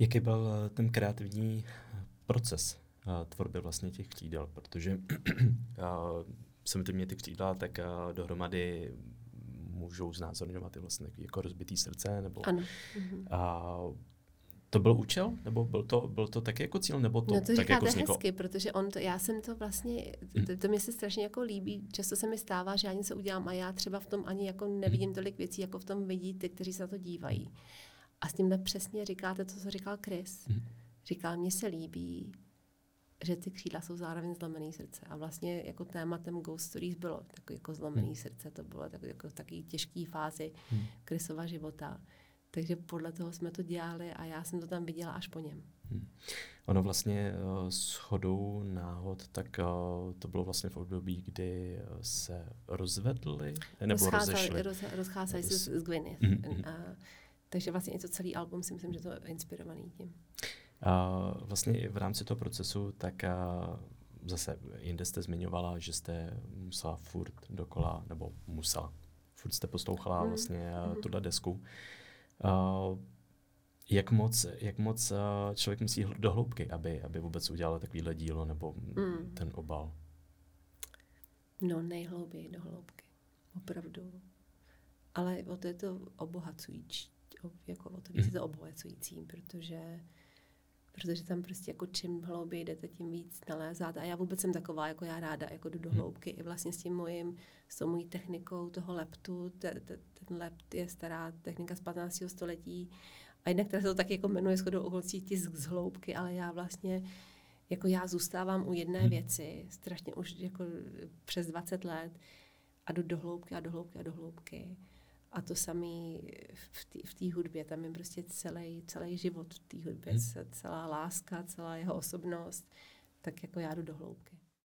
Jaký byl eh, ten kreativní proces uh, tvorby vlastně těch křídel? Protože uh, samozřejmě ty křídla tak dohromady můžou znázorňovat i vlastně jako rozbitý srdce, nebo ano. Uh, to byl účel? Nebo byl to, byl to taky jako cíl? Nebo to, no to tak říkáte jako vzniklo? hezky, protože on to, já jsem to vlastně, to, to mě se strašně jako líbí, často se mi stává, že já něco udělám a já třeba v tom ani jako nevidím tolik věcí, jako v tom vidí ty, kteří se na to dívají. A s tímhle přesně říkáte to, co říkal Chris. Říkal, mně se líbí, že ty křídla jsou zároveň zlomený srdce. A vlastně jako tématem Ghost Stories bylo takový jako zlomený hmm. srdce, to bylo takový, jako takový těžký fázi hmm. Chrisova života. Takže podle toho jsme to dělali a já jsem to tam viděla až po něm. Hmm. Ono vlastně uh, s chodou náhod, tak uh, to bylo vlastně v období, kdy uh, se rozvedli nebo rozcházeli, rozešli. Roz, rozcházeli se s, s Gwyneth. A, takže vlastně i to celý album si myslím, že to je inspirovaný tím. A vlastně v rámci toho procesu, tak a zase jinde jste zmiňovala, že jste musela furt dokola, nebo musela, furt jste poslouchala mm. vlastně mm. tuhle desku. Uh, jak moc, jak moc uh, člověk musí do hloubky, aby, aby vůbec udělal takovýhle dílo nebo mm. ten obal? No nejhlouběji do hloubky, opravdu. Ale o to je to obohacující, jako o to víc mm. je to obohacující, protože protože tam prostě jako čím hlouběji jdete, tím víc nalézáte. A já vůbec jsem taková, jako já ráda jako jdu do mhm. hloubky i vlastně s tím mojím, s tou mojí technikou toho leptu. Te, te, ten lept je stará technika z 15. století. A jednak teda se to taky jako jmenuje shodou okolností tisk z hloubky, ale já vlastně jako já zůstávám u jedné hmm. věci strašně už jako přes 20 let a jdu do hloubky a do hloubky a do hloubky. A to samé v té hudbě, tam je prostě celý, celý život v té hudbě, hmm. celá láska, celá jeho osobnost, tak jako já jdu do hloubky.